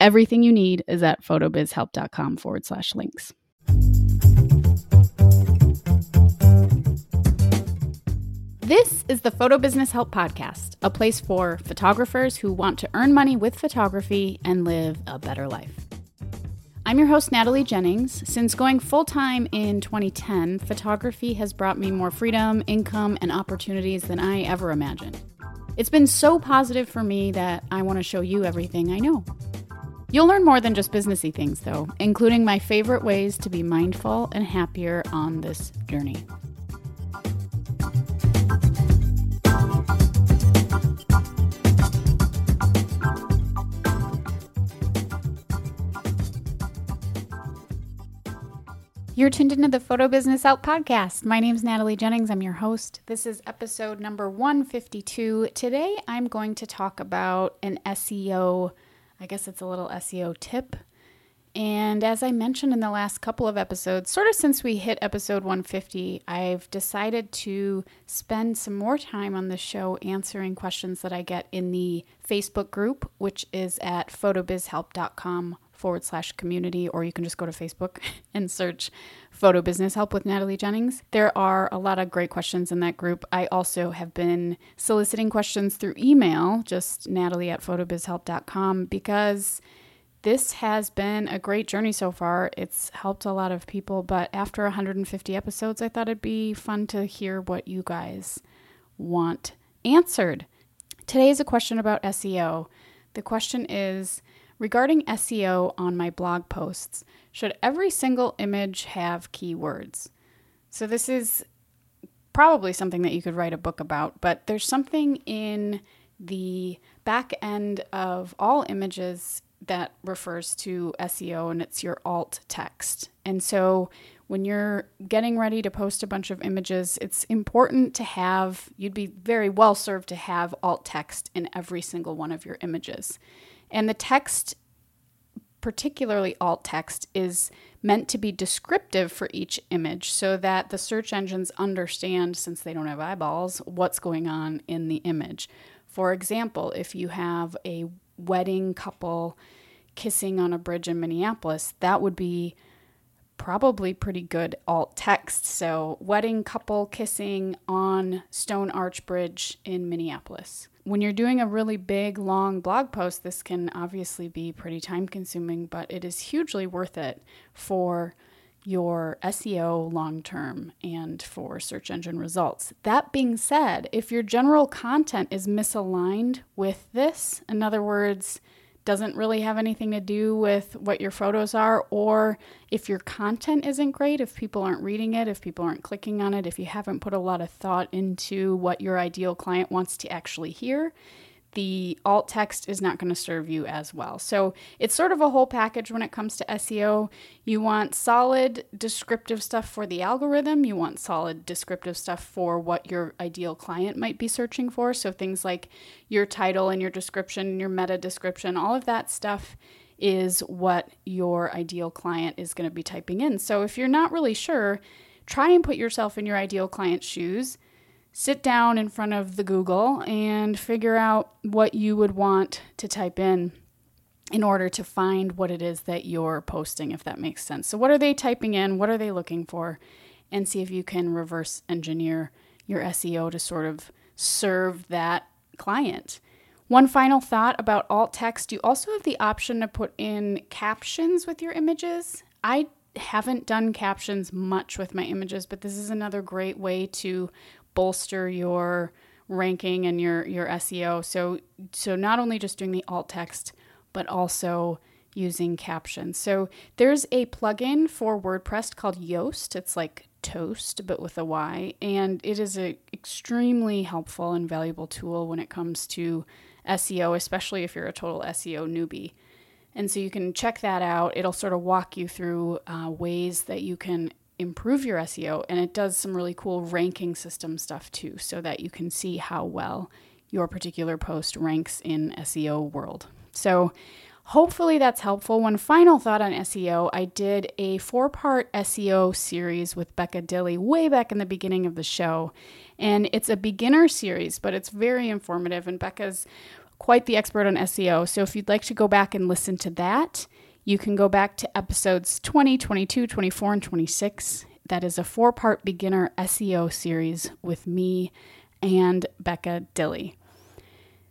Everything you need is at photobizhelp.com forward slash links. This is the Photo Business Help Podcast, a place for photographers who want to earn money with photography and live a better life. I'm your host, Natalie Jennings. Since going full time in 2010, photography has brought me more freedom, income, and opportunities than I ever imagined. It's been so positive for me that I want to show you everything I know. You'll learn more than just businessy things, though, including my favorite ways to be mindful and happier on this journey. You're tuned into the Photo Business Help podcast. My name is Natalie Jennings. I'm your host. This is episode number 152. Today I'm going to talk about an SEO I guess it's a little SEO tip. And as I mentioned in the last couple of episodes, sort of since we hit episode 150, I've decided to spend some more time on the show answering questions that I get in the Facebook group, which is at photobizhelp.com forward slash community, or you can just go to Facebook and search Photo Business Help with Natalie Jennings. There are a lot of great questions in that group. I also have been soliciting questions through email, just natalie at photobizhelp.com, because this has been a great journey so far. It's helped a lot of people, but after 150 episodes, I thought it'd be fun to hear what you guys want answered. Today is a question about SEO. The question is regarding SEO on my blog posts, should every single image have keywords? So, this is probably something that you could write a book about, but there's something in the back end of all images that refers to SEO and it's your alt text. And so when you're getting ready to post a bunch of images, it's important to have, you'd be very well served to have alt text in every single one of your images. And the text, particularly alt text, is meant to be descriptive for each image so that the search engines understand, since they don't have eyeballs, what's going on in the image. For example, if you have a wedding couple kissing on a bridge in Minneapolis, that would be probably pretty good alt text. So, wedding couple kissing on Stone Arch Bridge in Minneapolis. When you're doing a really big, long blog post, this can obviously be pretty time consuming, but it is hugely worth it for your SEO long term and for search engine results. That being said, if your general content is misaligned with this, in other words, doesn't really have anything to do with what your photos are, or if your content isn't great, if people aren't reading it, if people aren't clicking on it, if you haven't put a lot of thought into what your ideal client wants to actually hear, the alt text is not going to serve you as well. So it's sort of a whole package when it comes to SEO. You want solid descriptive stuff for the algorithm, you want solid descriptive stuff for what your ideal client might be searching for. So things like your title and your description, your meta description, all of that stuff is what your ideal client is going to be typing in. So if you're not really sure, try and put yourself in your ideal client's shoes sit down in front of the Google and figure out what you would want to type in in order to find what it is that you're posting, if that makes sense. So, what are they typing in? What are they looking for? And see if you can reverse engineer your SEO to sort of serve that client. One final thought about alt text you also have the option to put in captions with your images. I haven't done captions much with my images, but this is another great way to bolster your ranking and your your SEO. So so not only just doing the alt text, but also using captions. So there's a plugin for WordPress called Yoast. It's like toast but with a Y, and it is an extremely helpful and valuable tool when it comes to SEO, especially if you're a total SEO newbie. And so you can check that out. It'll sort of walk you through uh, ways that you can improve your SEO. And it does some really cool ranking system stuff too, so that you can see how well your particular post ranks in SEO world. So hopefully that's helpful. One final thought on SEO I did a four part SEO series with Becca Dilley way back in the beginning of the show. And it's a beginner series, but it's very informative. And Becca's quite the expert on SEO. So if you'd like to go back and listen to that, you can go back to episodes 20, 22, 24, and 26. That is a four part beginner SEO series with me and Becca Dilley.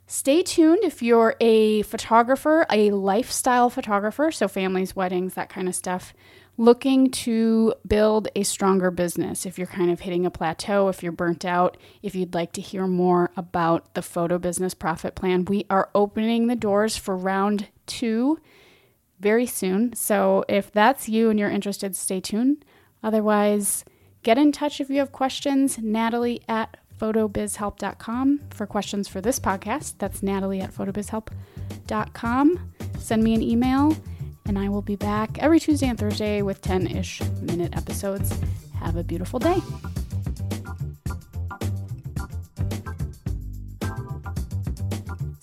Stay tuned if you're a photographer, a lifestyle photographer, so families, weddings, that kind of stuff, looking to build a stronger business. If you're kind of hitting a plateau, if you're burnt out, if you'd like to hear more about the photo business profit plan, we are opening the doors for round two very soon. So if that's you and you're interested, stay tuned. Otherwise, get in touch if you have questions. Natalie at photobizhelp.com for questions for this podcast. That's Natalie at photobizhelp.com. Send me an email, and I will be back every Tuesday and Thursday with 10 ish minute episodes. Have a beautiful day.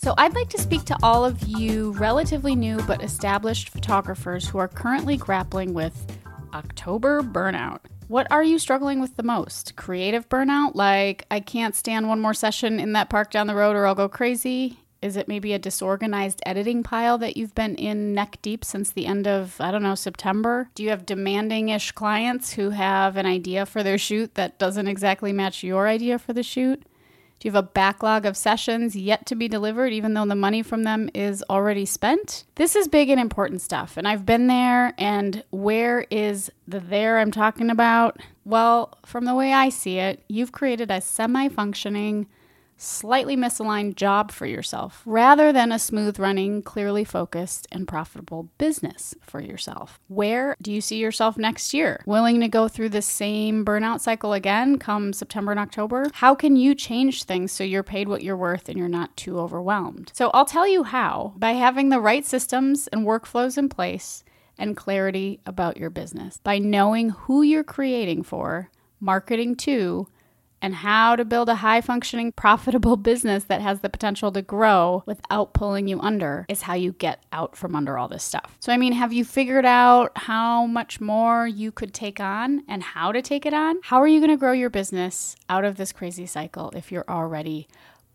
So, I'd like to speak to all of you relatively new but established photographers who are currently grappling with October burnout. What are you struggling with the most? Creative burnout? Like, I can't stand one more session in that park down the road or I'll go crazy? Is it maybe a disorganized editing pile that you've been in neck deep since the end of, I don't know, September? Do you have demanding ish clients who have an idea for their shoot that doesn't exactly match your idea for the shoot? Do you have a backlog of sessions yet to be delivered, even though the money from them is already spent? This is big and important stuff, and I've been there. And where is the there I'm talking about? Well, from the way I see it, you've created a semi functioning, slightly misaligned job for yourself rather than a smooth running, clearly focused, and profitable business for yourself. Where do you see yourself next year? Willing to go through the same burnout cycle again come September and October? How can you change things so you're paid what you're worth and you're not too overwhelmed? So I'll tell you how by having the right systems and workflows in place and clarity about your business. By knowing who you're creating for, marketing to, and how to build a high functioning, profitable business that has the potential to grow without pulling you under is how you get out from under all this stuff. So, I mean, have you figured out how much more you could take on and how to take it on? How are you going to grow your business out of this crazy cycle if you're already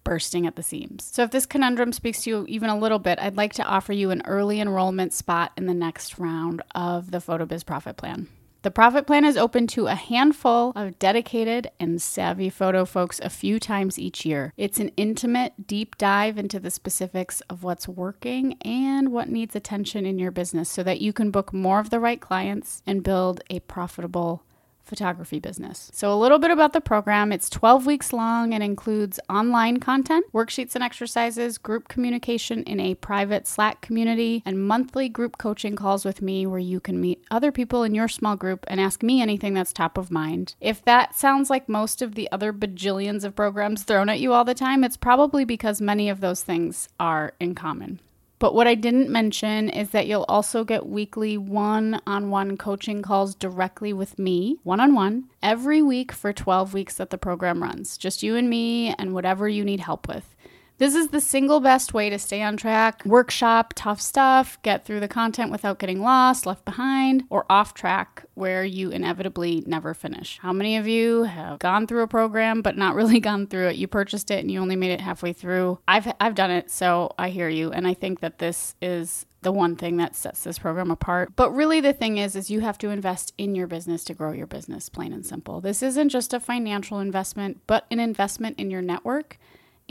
bursting at the seams. So, if this conundrum speaks to you even a little bit, I'd like to offer you an early enrollment spot in the next round of the PhotoBiz Profit Plan. The profit plan is open to a handful of dedicated and savvy photo folks a few times each year. It's an intimate, deep dive into the specifics of what's working and what needs attention in your business so that you can book more of the right clients and build a profitable photography business. So, a little bit about the program it's 12 weeks long and includes online content, worksheets and exercises, group communication in a private Slack community, and monthly group coaching calls with me where you can meet other people in your small group and ask me anything that's top of mind. If that sounds like most of the other bajillions of programs thrown at you all the time, it's probably because many of those things are in common. But what I didn't mention is that you'll also get weekly one on one coaching calls directly with me, one on one, every week for 12 weeks that the program runs. Just you and me and whatever you need help with. This is the single best way to stay on track, workshop tough stuff, get through the content without getting lost, left behind, or off track where you inevitably never finish. How many of you have gone through a program but not really gone through it? You purchased it and you only made it halfway through. I've I've done it, so I hear you and I think that this is the one thing that sets this program apart. But really the thing is is you have to invest in your business to grow your business, plain and simple. This isn't just a financial investment, but an investment in your network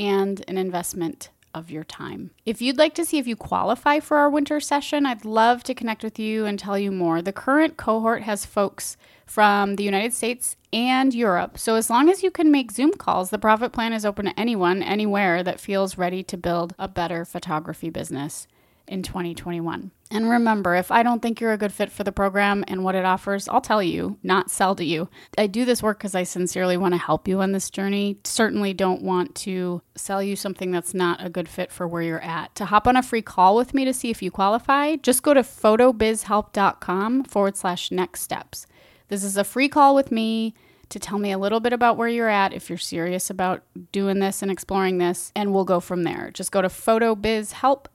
and an investment of your time. If you'd like to see if you qualify for our winter session, I'd love to connect with you and tell you more. The current cohort has folks from the United States and Europe. So as long as you can make Zoom calls, the profit plan is open to anyone, anywhere that feels ready to build a better photography business. In 2021. And remember, if I don't think you're a good fit for the program and what it offers, I'll tell you, not sell to you. I do this work because I sincerely want to help you on this journey. Certainly don't want to sell you something that's not a good fit for where you're at. To hop on a free call with me to see if you qualify, just go to photobizhelp.com forward slash next steps. This is a free call with me to tell me a little bit about where you're at if you're serious about doing this and exploring this, and we'll go from there. Just go to photobizhelp.com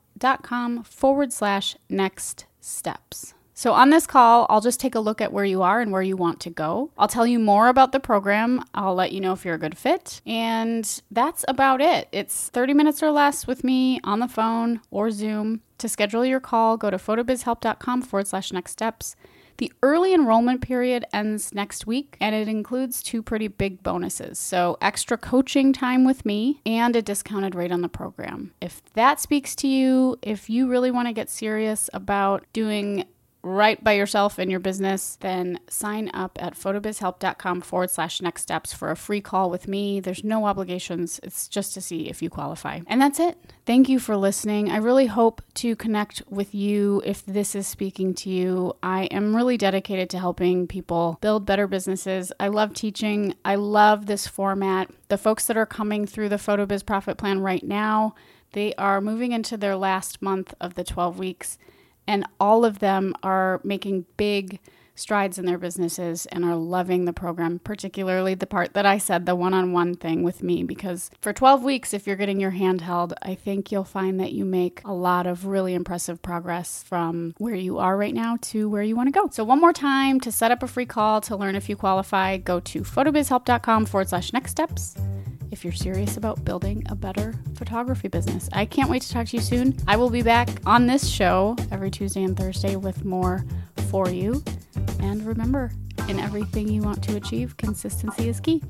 forward slash next steps. So, on this call, I'll just take a look at where you are and where you want to go. I'll tell you more about the program. I'll let you know if you're a good fit. And that's about it. It's 30 minutes or less with me on the phone or Zoom. To schedule your call, go to photobizhelp.com forward slash next steps. The early enrollment period ends next week and it includes two pretty big bonuses. So, extra coaching time with me and a discounted rate on the program. If that speaks to you, if you really want to get serious about doing right by yourself and your business, then sign up at photobizhelp.com forward slash next steps for a free call with me. There's no obligations, it's just to see if you qualify. And that's it. Thank you for listening. I really hope to connect with you if this is speaking to you. I am really dedicated to helping people build better businesses. I love teaching, I love this format. The folks that are coming through the PhotoBiz Profit Plan right now, they are moving into their last month of the 12 weeks and all of them are making big strides in their businesses and are loving the program, particularly the part that I said, the one on one thing with me. Because for 12 weeks, if you're getting your hand held, I think you'll find that you make a lot of really impressive progress from where you are right now to where you want to go. So, one more time to set up a free call to learn if you qualify, go to photobizhelp.com forward slash next steps if you're serious about building a better photography business. I can't wait to talk to you soon. I will be back on this show every Tuesday and Thursday with more for you. And remember, in everything you want to achieve, consistency is key.